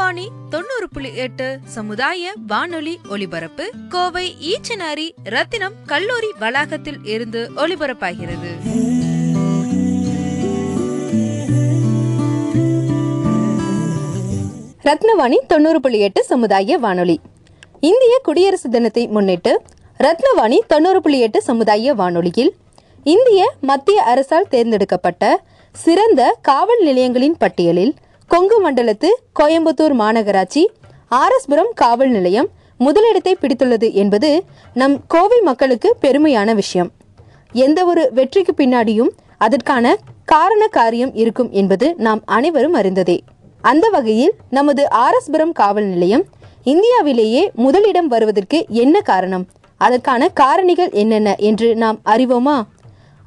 ரத்னவாணி தொண்ணூறு புள்ளி எட்டு சமுதாய வானொலி ஒலிபரப்பு கோவை ஈச்சனாரி ரத்தினம் கல்லூரி வளாகத்தில் இருந்து ஒலிபரப்பாகிறது. ரத்னவாணி தொண்ணூறு புள்ளி எட்டு சமுதாய வானொலி. இந்திய குடியரசு தினத்தை முன்னிட்டு ரத்னவாணி தொண்ணூறு புள்ளி எட்டு சமுதாய வானொலியில் இந்திய மத்திய அரசால் தேர்ந்தெடுக்கப்பட்ட சிறந்த காவல் நிலையங்களின் பட்டியலில் கொங்கு மண்டலத்து கோயம்புத்தூர் மாநகராட்சி ஆரஸ்புரம் காவல் நிலையம் முதலிடத்தை பிடித்துள்ளது என்பது நம் கோவை மக்களுக்கு பெருமையான விஷயம். எந்த ஒரு வெற்றிக்கு பின்னாடியும் அதற்கான காரண காரியம் இருக்கும் என்பது நாம் அனைவரும் அறிந்ததே. அந்த வகையில் நமது ஆரஸ்புரம் காவல் நிலையம் இந்தியாவிலேயே முதலிடம் வருவதற்கு என்ன காரணம்? அதற்கான காரணிகள் என்னென்ன என்று நாம் அறிவோமா?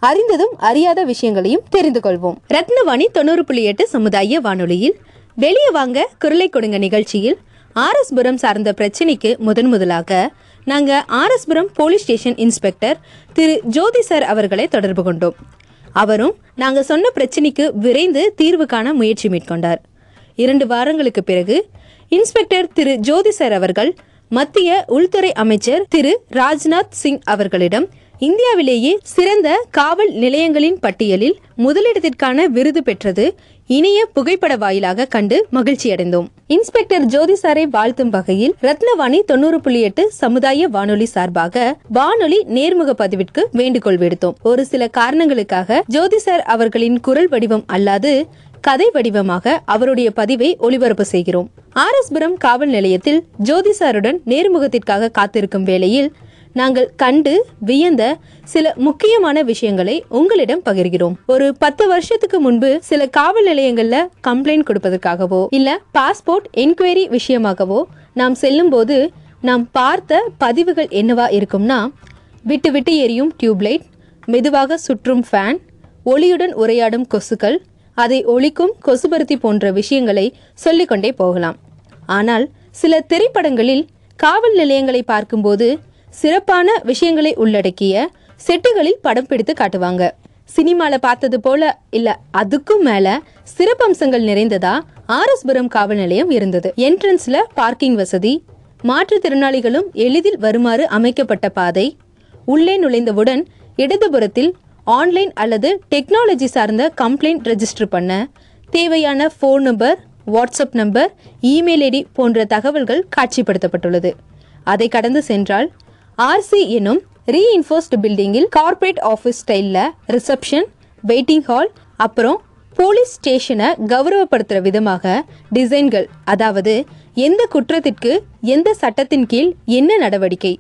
அறிந்ததும் அறியாத விஷயங்களையும் தெரிந்து கொள்வோம். ரத்னவாணி தொண்ணூறு புள்ளி எட்டு சமுதாய வானொலியில். வெளியே வாங்க குரலை கொடுங்க நிகழ்ச்சியில். ஆர்எஸ்புரம் சார்ந்த பிரச்சனைக்கு முதன் முதலாக நாங்கள் ஆர்எஸ்புரம் போலீஸ் ஸ்டேஷன் இன்ஸ்பெக்டர் திரு ஜோதி சார் அவர்களை தொடர்பு கொண்டோம். அவரும் நாங்கள் சொன்ன பிரச்சனைக்கு விரைந்து தீர்வு காண முயற்சி மேற்கொண்டார். இரண்டு வாரங்களுக்கு பிறகு இன்ஸ்பெக்டர் திரு ஜோதி சார் அவர்கள் மத்திய உள்துறை அமைச்சர் திரு ராஜ்நாத் சிங் அவர்களிடம் இந்தியாவிலேயே சிறந்த காவல் நிலையங்களின் பட்டியலில் முதலிடத்திற்கான விருது பெற்றது இணைய புகைப்பட வாயிலாக கண்டு மகிழ்ச்சி அடைந்தோம் இன்ஸ்பெக்டர் ஜோதி சாரை வாழ்த்தும் வகையில் ரத்னவாணி தொண்ணூறு புள்ளி எட்டு சமுதாய வானொலி சார்பாக வானொலி நேர்முக பதிவிற்கு வேண்டுகோள் விடுத்தோம். ஒரு சில காரணங்களுக்காக ஜோதி சார் அவர்களின் குரல் வடிவம் அல்லாது கதை வடிவமாக அவருடைய பதிவை ஒளிபரப்பு செய்கிறோம். ஆர்எஸ்புரம் காவல் நிலையத்தில் ஜோதி சாருடன் நேர்முகத்திற்காக காத்திருக்கும் வேளையில் நாங்கள் கண்டு வியந்த சில முக்கியமான விஷயங்களை உங்களிடம் பகிர்கிறோம். ஒரு பத்து வருஷத்துக்கு முன்பு சில காவல் நிலையங்கள்ல கம்ப்ளைண்ட் கொடுப்பதற்காகவோ இல்ல பாஸ்போர்ட் என்கொயரி விஷயமாகவோ நாம் செல்லும்போது நாம் பார்த்த பதிவுகள் என்னவா இருக்கும்னா விட்டு விட்டு எரியும் டியூப்லைட் மெதுவாக சுற்றும் ஃபேன் ஒளியுடன் உரையாடும் கொசுக்கள் அதை ஒழிக்கும் கொசுபருத்தி போன்ற விஷயங்களை சொல்லிக்கொண்டே போகலாம். ஆனால் சில திரைப்படங்களில் காவல் நிலையங்களை பார்க்கும்போது சிறப்பான விஷயங்களை உள்ளடக்கிய செட்டுகளில் படம் பிடித்து காட்டுவாங்க. சினிமால பார்த்தது போல இல்ல அதுக்கும் மேல சிறப்பம்சங்கள் நிறைந்ததா ஆர்எஸ்புரம் காவல் நிலையம் இருந்தது. என்ட்ரன்ஸ்ல பார்க்கிங் வசதி மாற்றுத்திறனாளிகளும் எளிதில் வருமாறு அமைக்கப்பட்ட பாதை உள்ளே நுழைந்தவுடன் இடதுபுறத்தில் ஆன்லைன் அல்லது டெக்னாலஜி சார்ந்த கம்ப்ளைண்ட் ரெஜிஸ்டர் பண்ண தேவையான phone number WhatsApp number email ID போன்ற தகவல்கள் காட்சிப்படுத்தப்பட்டுள்ளது. அதை கடந்து சென்றால் ஆர்சி எனும் ரீஇன்ஃபோர்ஸ்டு பில்டிங்கில் கார்ப்பரேட் ஆஃபீஸ் ஸ்டைலில் ரிசப்ஷன் வெயிட்டிங் ஹால் அப்புறம் போலீஸ் ஸ்டேஷனை கௌரவப்படுத்துகிற விதமாக டிசைன்கள் அதாவது எந்த குற்றத்திற்கு எந்த சட்டத்தின் கீழ் என்ன நடவடிக்கை?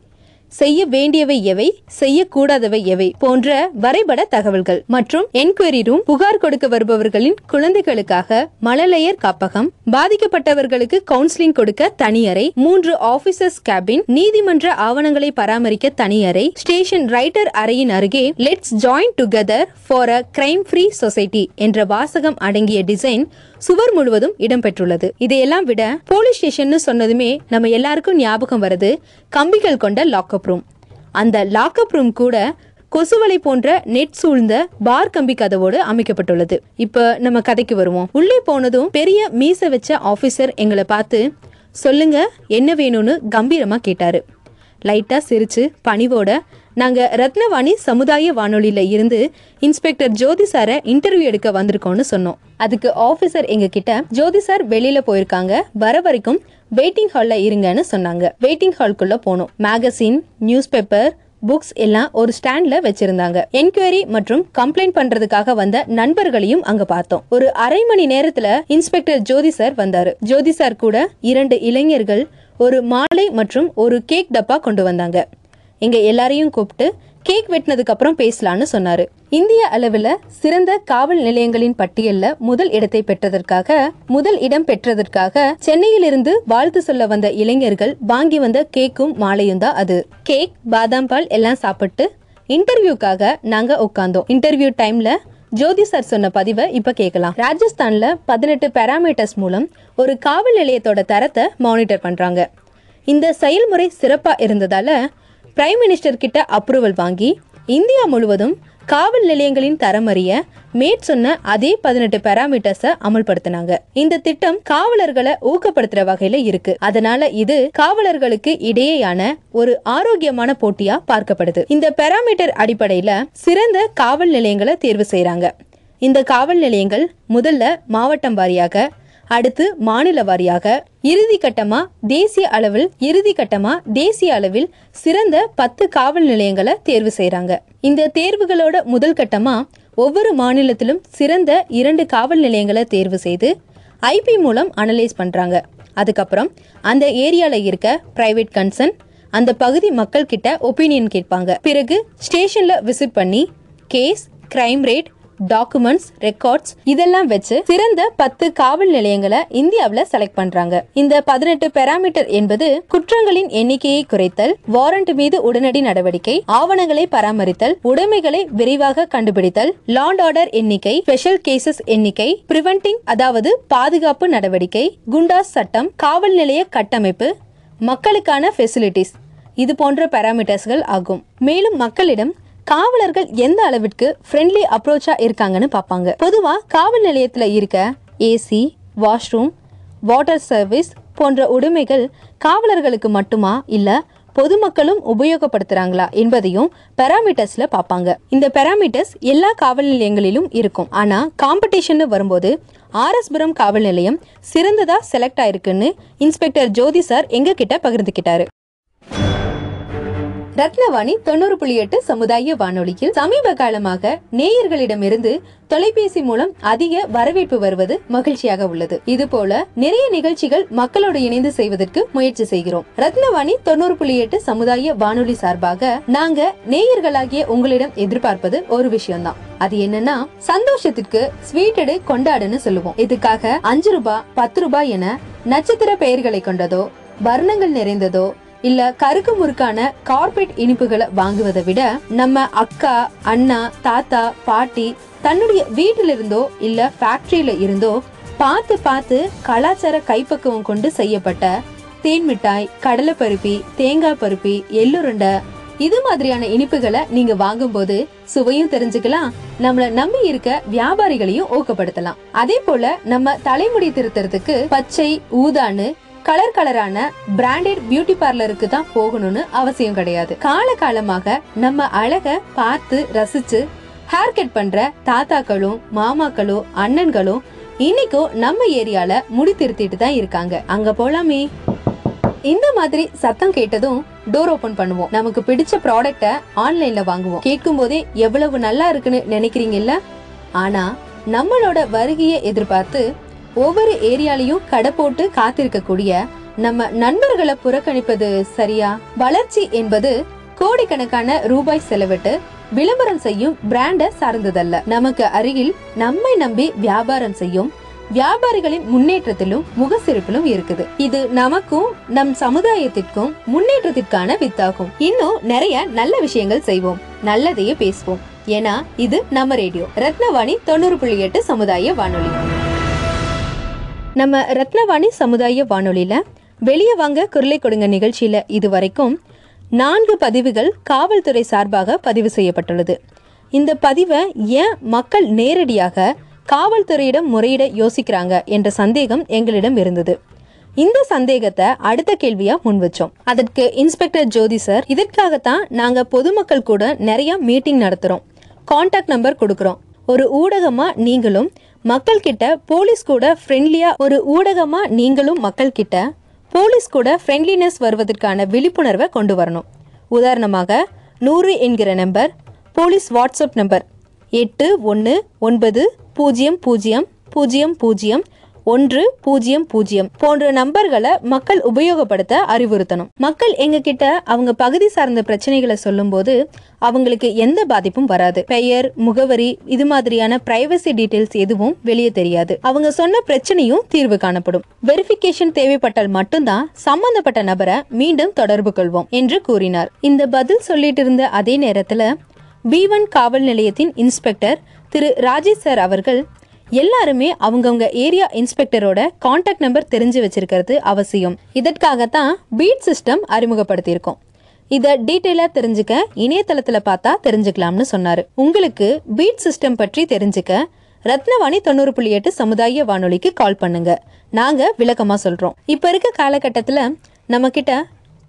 செய்ய வேண்டியவை எவை? செய்யக்கூடாதவை எவை? போன்ற வரைபட தகவல்கள். மற்றும் என்கொயரி ரூம் புகார் கொடுக்க வருபவர்களின் குழந்தைகளுக்காக மழலையர் காப்பகம். பாதிக்கப்பட்டவர்களுக்கு கவுன்சிலிங் கொடுக்க தனியறை. மூன்று ஆபீசர்ஸ் கேபின். நீதிமன்ற ஆவணங்களை பராமரிக்க தனியறை. ஸ்டேஷன் ரைட்டர் அறையின் அருகே let's join together for a crime free society என்ற வாசகம் அடங்கிய டிசைன் சுவர் முழுவதும் இடம்பெற்றுள்ளது. இதையெல்லாம் விட போலீஸ் ஸ்டேஷன் சொன்னதுமே நம்ம எல்லாருக்கும் ஞாபகம் வருது கம்பிகள் கொண்ட லாக்அப் ரூம் அந்த லாக்அப் ரூம் கூட கொசுவலை போன்ற நெட் சூழ்ந்த பார் கம்பி கதவோடு அமைக்கப்பட்டுள்ளது. இப்ப நம்ம கதைக்கு வருவோம். உள்ளே போனதும் பெரிய மீச வச்ச ஆபீசர் எங்களை பார்த்து சொல்லுங்க என்ன வேணும்னு கம்பீரமா கேட்டாரு. லைட்டாக சிரிச்சு பணிவோட நாங்கள் ரத்னவாணி சமுதாய வானொலியில் இருந்து இன்ஸ்பெக்டர் ஜோதி சாரை இன்டர்வியூ எடுக்க வந்திருக்கோம்னு சொன்னோம். அதுக்கு ஆஃபீஸர் எங்ககிட்ட ஜோதி சார் வெளியில் போயிருக்காங்க வர வரைக்கும் வெயிட்டிங் ஹாலில் இருங்கன்னு சொன்னாங்க. வெயிட்டிங் ஹால்குள்ளே போனோம். மேகசின் நியூஸ் பேப்பர் புக்ஸ் எல்லாம் ஒரு ஸ்டாண்ட்ல வச்சிருந்தாங்க. என்கொயரி மற்றும் கம்ப்ளைண்ட் பண்றதுக்காக வந்த நண்பர்களையும் அங்க பார்த்தோம். ஒரு அரை மணி நேரத்துல இன்ஸ்பெக்டர் ஜோதி சார் வந்தாரு. ஜோதி சார் கூட இரண்டு இளைஞர்கள் ஒரு மாலை மற்றும் ஒரு கேக் டப்பா கொண்டு வந்தாங்க. எங்க எல்லாரையும் கூப்பிட்டு கேக் வெட்டினதுக்கு அப்புறம் பேசலான்னு சொன்னாரு. இந்திய அளவில் சிறந்த காவல் நிலையங்களின் பட்டியல்ல முதல் இடத்தை பெற்றதற்காக முதல் இடம் பெற்றதற்காக சென்னையிலிருந்து வாழ்த்து சொல்ல வந்த இளைஞர்கள் வாங்கி வந்த கேக்கும் மாலையும் தான் அது. கேக் பாதாம் பால் எல்லாம் சாப்பிட்டு இன்டர்வியூக்காக நாங்க உட்கார்ந்தோம் இன்டர்வியூ டைம்ல ஜோதி சார் சொன்ன பதிவை இப்ப கேட்கலாம். ராஜஸ்தான்ல பதினெட்டு பேராமீட்டர்ஸ் மூலம் ஒரு காவல் நிலையத்தோட தரத்தை மானிட்டர் பண்றாங்க. இந்த செயல்முறை சிறப்பா இருந்ததால பிரைம் மினிஸ்டர் கிட்ட அப்ரூவல் வாங்கி இந்தியா முழுவதும் காவல் நிலையங்களின் தரம் அறிய மேட் சொன்ன அதே பதினெட்டு பேராமீட்டர்ஸை அமல்படுத்தினாங்க. இந்த திட்டம் காவலர்களை ஊக்கப்படுத்துற வகையில இருக்கு. அதனால இது காவலர்களுக்கு இடையேயான ஒரு ஆரோக்கியமான போட்டியா பார்க்கப்படுது. இந்த பேராமீட்டர் அடிப்படையில சிறந்த காவல் நிலையங்களை தேர்வு செய்யறாங்க இந்த காவல் நிலையங்கள் முதல்ல மாவட்டம் வாரியாக அடுத்து மாநில வாரியாக இறுதி கட்டமா தேசிய அளவில் இறுதி கட்டமா தேசிய அளவில் சிறந்த பத்து காவல் நிலையங்களை தேர்வு செய்கிறாங்க இந்த தேர்வுகளோட முதல் கட்டமா ஒவ்வொரு மாநிலத்திலும் சிறந்த இரண்டு காவல் நிலையங்களை தேர்வு செய்து ஐபி மூலம் அனலைஸ் பண்றாங்க. அதுக்கப்புறம் அந்த ஏரியாவில் இருக்க பிரைவேட் கன்சர்ன் அந்த பகுதி மக்கள் கிட்ட ஒப்பீனியன் கேட்பாங்க. பிறகு ஸ்டேஷன்ல விசிட் பண்ணி case crime rate documents records இதெல்லாம் வச்சு சிறந்த பத்து காவல் நிலையங்களை இந்தியாவில் செலக்ட் பண்றாங்க. இந்த பதினெட்டு பெராமீட்டர் என்பது குற்றங்களின் எண்ணிக்கையை குறைத்தல் வாரண்ட் மீது உடனடி நடவடிக்கை ஆவணங்களை பராமரித்தல் உடைமைகளை விரைவாக கண்டுபிடித்தல் லாண்ட் ஆர்டர் எண்ணிக்கை ஸ்பெஷல் கேசஸ் எண்ணிக்கை பிரிவென்டிங் அதாவது பாதுகாப்பு நடவடிக்கை குண்டாஸ் சட்டம் காவல் நிலைய கட்டமைப்பு மக்களுக்கான ஃபெசிலிட்டிஸ் இது போன்ற பேராமீட்டர்ஸ்கள் ஆகும். மேலும் மக்களிடம் காவலர்கள் எந்த அளவிற்கு ஃப்ரெண்ட்லி அப்ரோச்சா இருக்காங்கன்னு பார்ப்பாங்க. பொதுவா காவல் நிலையத்துல இருக்க ஏசி வாஷ்ரூம் வாட்டர் சர்வீஸ் போன்ற உடைமைகள் காவலர்களுக்கு மட்டுமா இல்ல பொதுமக்களும் உபயோகப்படுத்துறாங்களா என்பதையும் பெராமீட்டர்ஸ்ல பார்ப்பாங்க. இந்த பெராமீட்டர்ஸ் எல்லா காவல் நிலையங்களிலும் இருக்கும். ஆனா காம்படிஷன் வரும்போது ஆர்எஸ்புரம் காவல் நிலையம் சிறந்ததா செலக்ட் ஆயிருக்குன்னு இன்ஸ்பெக்டர் ஜோதி சார் எங்க கிட்ட பகிர்ந்துக்கிட்டாரு. ரத்னவாணி தொண்ணூறு புள்ளி எட்டு சமுதாய வானொலியில் சமீப காலமாக நேயர்களிடமிருந்து தொலைபேசி மூலம் அதிக வரவேற்பு வருவது மகிழ்ச்சியாக உள்ளது. இது போல நிறைய நிகழ்ச்சிகள் மக்களோடு இணைந்து செய்வதற்கு முயற்சி செய்கிறோம். ரத்னவாணி தொண்ணூறு புள்ளி எட்டு சமுதாய வானொலி சார்பாக நாங்க நேயர்களாகிய உங்களிடம் எதிர்பார்ப்பது ஒரு விஷயம்தான். அது என்னன்னா சந்தோஷத்திற்கு ஸ்வீட்டடு கொண்டாடுன்னு சொல்லுவோம். இதுக்காக அஞ்சு ரூபாய் பத்து ரூபாய் என நட்சத்திர பெயர்களை கொண்டதோ வர்ணங்கள் நிறைந்ததோ இல்ல கருக்கு முறுக்கான கார்பரேட் இனிப்புகளை வாங்குவதை விட நம்ம அக்கா அண்ணா தாத்தா பாட்டி தன்னுடைய வீட்டில இருந்தோ இல்ல ஃபேக்டரியில இருந்தோ பார்த்து பார்த்து கலாச்சார கைப்பக்குவம் கொண்டு செய்யப்பட்ட தேன் மிட்டாய் கடலை பருப்பி தேங்காய் பருப்பி எள்ளுருண்டை இது மாதிரியான இனிப்புகளை நீங்க வாங்கும்போது சுவையும் தெரிஞ்சுக்கலாம் நம்மள நம்பி இருக்க வியாபாரிகளையும் ஊக்கப்படுத்தலாம். அதே போல நம்ம தலைமுடி திருத்துறதுக்கு பச்சை ஊதான்னு கலர் கலரான பிராண்டட் பியூட்டி பார்லருக்கு தான் போகணும்னு அவசியம் கிடையாது. கால காலமாக நம்ம அழக பார்த்து ரசிச்சு ஹேர் கட் பண்ற தாத்தாக்களும் மாமாக்களும் அண்ணன்களும் இன்னைக்கும் நம்ம ஏரியால முடி திருத்திட்டு தான் இருக்காங்க. அங்க போலாமே. இந்த மாதிரி சத்தம் கேட்டதும் டோர் ஓபன் பண்ணுவோம். நமக்கு பிடிச்ச ப்ராடக்ட்டை ஆன்லைன்ல வாங்குவோம். கேட்கும் போதே எவ்வளவு நல்லா இருக்குன்னு நினைக்கிறீங்கல்ல? ஆனா நம்மளோட வருகையை எதிர்பார்த்து ஒவ்வொரு ஏரியாலையும் கடை போட்டு காத்திருக்கக்கூடிய நம்ம நண்பர்களை புறக்கணிப்பது சரியா? வளர்ச்சி என்பது கோடிக்கணக்கான ரூபாய் செலவிட்டு விளம்பரம் செய்யும் பிராண்ட சார்ந்ததல்ல. நமக்கு அருகில் நம்மை நம்பி வியாபாரம் செய்யும் வியாபாரிகளின் முன்னேற்றத்திலும் முகசிரிப்பிலும் இருக்குது. இது நமக்கும் நம் சமுதாயத்திற்கும் முன்னேற்றத்திற்கான வித்தாகும். இன்னும் நிறைய நல்ல விஷயங்கள் செய்வோம். நல்லதையே பேசுவோம். ஏன்னா இது நம்ம ரேடியோ. ரத்னவாணி தொண்ணூறு புள்ளி எட்டு சமுதாய வானொலி. நம்ம ரத்னவாணி சமுதாய வானொலியில் வெளியே வாங்க குரலை கொடுங்க நிகழ்ச்சியில் இதுவரைக்கும் நான்கு பதிவுகள் காவல்துறை சார்பாக பதிவு செய்யப்பட்டுள்ளது. இந்த பதிவை ஏன் மக்கள் நேரடியாக காவல்துறையிடம் முறையிட யோசிக்கிறாங்க என்ற சந்தேகம் எங்களிடம் இருந்தது. இந்த சந்தேகத்தை அடுத்த கேள்வியா முன் வச்சோம். அதற்கு இன்ஸ்பெக்டர் ஜோதி சார் இதற்காகத்தான் நாங்க பொதுமக்கள் கூட நிறைய மீட்டிங் நடத்துறோம். கான்டாக்ட் நம்பர் கொடுக்குறோம். ஒரு ஊடகமா நீங்களும் மக்கள் கிட்ட போலீஸ் கூட ஃப்ரெண்ட்லியா ஒரு ஊடகமா நீங்களும் மக்கள் கிட்ட போலீஸ் கூட ஃப்ரெண்ட்லினஸ் வருவதற்கான விழிப்புணர்வை கொண்டு வரணும். உதாரணமாக நூறு என்கிற நம்பர் போலீஸ் வாட்ஸ்அப் நம்பர் எட்டு ஒன்று ஒன்பது பூஜ்ஜியம் பூஜ்ஜியம் பூஜ்ஜியம் பூஜ்ஜியம் ஒன்று பூஜ்ஜியம் பூஜ்ஜியம் போன்ற நம்பர்களை மக்கள் உபயோகப்படுத்த அறிவுறுத்தணும். மக்கள் எங்ககிட்ட அவங்க பகுதி சார்ந்த பிரச்சனைகளை சொல்லும்போது அவங்களுக்கு எந்த பாதிப்பும் வராது. பெயர் முகவரி இது மாதிரியான பிரைவசி டீடைல்ஸ் எதுவும் வெளியே தெரியாது. அவங்க சொன்ன பிரச்சனையும் தீர்வு காணப்படும். வெரிஃபிகேஷன் தேவைப்பட்டால் மட்டும்தான் சம்பந்தப்பட்ட நபரை மீண்டும் தொடர்பு கொள்வோம் என்று கூறினார். இந்த பதில் சொல்லிட்டு இருந்த அதே நேரத்துல பி ஒன் காவல் நிலையத்தின் இன்ஸ்பெக்டர் திரு ராஜேஷ் சார் அவர்கள் எல்லாருமே அவங்கவுங்க ஏரியா இன்ஸ்பெக்டரோட காண்டாக்ட் நம்பர் தெரிஞ்சு வச்சிருக்கிறது அவசியம். இதற்காகத்தான் பீட் சிஸ்டம் அறிமுகப்படுத்தியிருக்கோம். இதை டீட்டெயிலாக தெரிஞ்சுக்க இணையதளத்தில் பார்த்தா தெரிஞ்சுக்கலாம்னு சொன்னார். உங்களுக்கு பீட் சிஸ்டம் பற்றி தெரிஞ்சுக்க ரத்னவாணி தொண்ணூறு புள்ளி எட்டு சமுதாய வானொலிக்கு கால் பண்ணுங்க. நாங்கள் விளக்கமாக சொல்கிறோம் இப்போ இருக்க காலகட்டத்தில் நம்மக்கிட்ட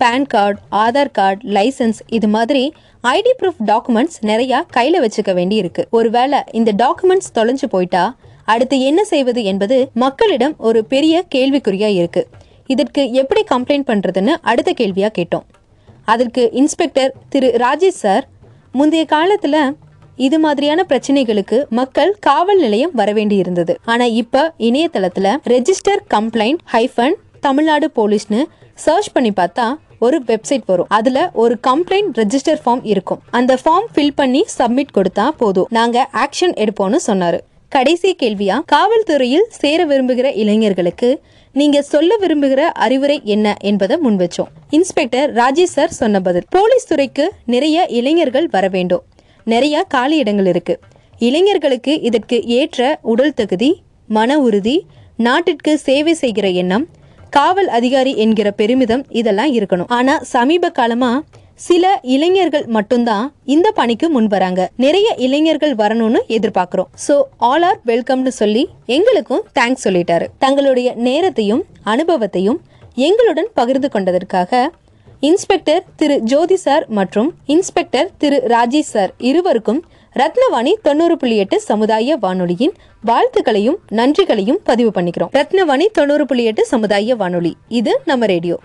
PAN card Aadhaar card licence இது மாதிரி ஐடி ப்ரூஃப் டாக்குமெண்ட்ஸ் நிறையா கையில் வச்சுக்க வேண்டி இருக்கு ஒருவேளை இந்த டாக்குமெண்ட்ஸ் தொலைஞ்சு போயிட்டா அடுத்து என்ன செய்வது என்பது மக்களிடம் ஒரு பெரிய கேள்விக்குறியா இருக்கு. இதற்கு எப்படி கம்ப்ளைண்ட் பண்ணுறதுன்னு அடுத்த கேள்வியாக கேட்டோம். அதற்கு இன்ஸ்பெக்டர் திரு ராஜேஷ் சார் முந்தைய காலத்தில் இது மாதிரியான பிரச்சனைகளுக்கு மக்கள் காவல் நிலையம் வர வேண்டி இருந்தது ஆனா இப்ப இணையதளத்துல ரெஜிஸ்டர் கம்ப்ளைண்ட் ஹைஃபன் தமிழ்நாடு போலீஸ்னு சர்ச் பண்ணி பார்த்தா ஒரு வெப்சைட் வரும். அதுல ஒரு கம்ப்ளைண்ட் ரெஜிஸ்டர் ஃபார்ம் இருக்கும். அந்த ஃபார்ம் ஃபில் பண்ணி சப்மிட் கொடுத்தா போதும். நாங்க ஆக்ஷன் எடுப்போம்னு சொன்னாரு. கடைசி கேள்வியா காவல்துறையில் சேர விரும்புகிற இளைஞர்களுக்கு நீங்க சொல்ல விரும்புகிற அறிவுரை என்ன என்பதை முன் வச்சோம். இன்ஸ்பெக்டர் ராஜேஷ் சார் சொன்ன பதில் போலீஸ் துறைக்கு நிறைய இளைஞர்கள் வர வேண்டும். நிறைய காலி இடங்கள் இருக்கு. இளைஞர்களுக்கு இதற்கு ஏற்ற உடல் தகுதி மன உறுதி நாட்டிற்கு சேவை செய்கிற எண்ணம் காவல் அதிகாரி என்கிற பெருமிதம் இதெல்லாம் இருக்கணும். ஆனா சமீப காலமா சில இளைஞர்கள் மட்டும்தான் இந்த பணிக்கு முன் வராங்க. நிறைய இளைஞர்கள் வரணும்னு எதிர்பார்க்கிறோம். சோ ஆல் ஆர் வெல்கம்னு சொல்லி எங்களுக்கும் தேங்க்ஸ் சொல்லிட்டாரு. தங்களுடைய நேரத்தையும் அனுபவத்தையும் எங்களுடன் பகிர்ந்து கொண்டதற்காக இன்ஸ்பெக்டர் திரு ஜோதி சார் மற்றும் இன்ஸ்பெக்டர் திரு ராஜேஷ் சார் இருவருக்கும் ரத்னவாணி தொண்ணூறு புள்ளி எட்டு சமுதாய வானொலியின் வாழ்த்துக்களையும் நன்றிகளையும் பதிவு பண்ணிக்கிறோம். ரத்னவாணி தொண்ணூறு புள்ளி எட்டு சமுதாய வானொலி. இது நம்ம ரேடியோ.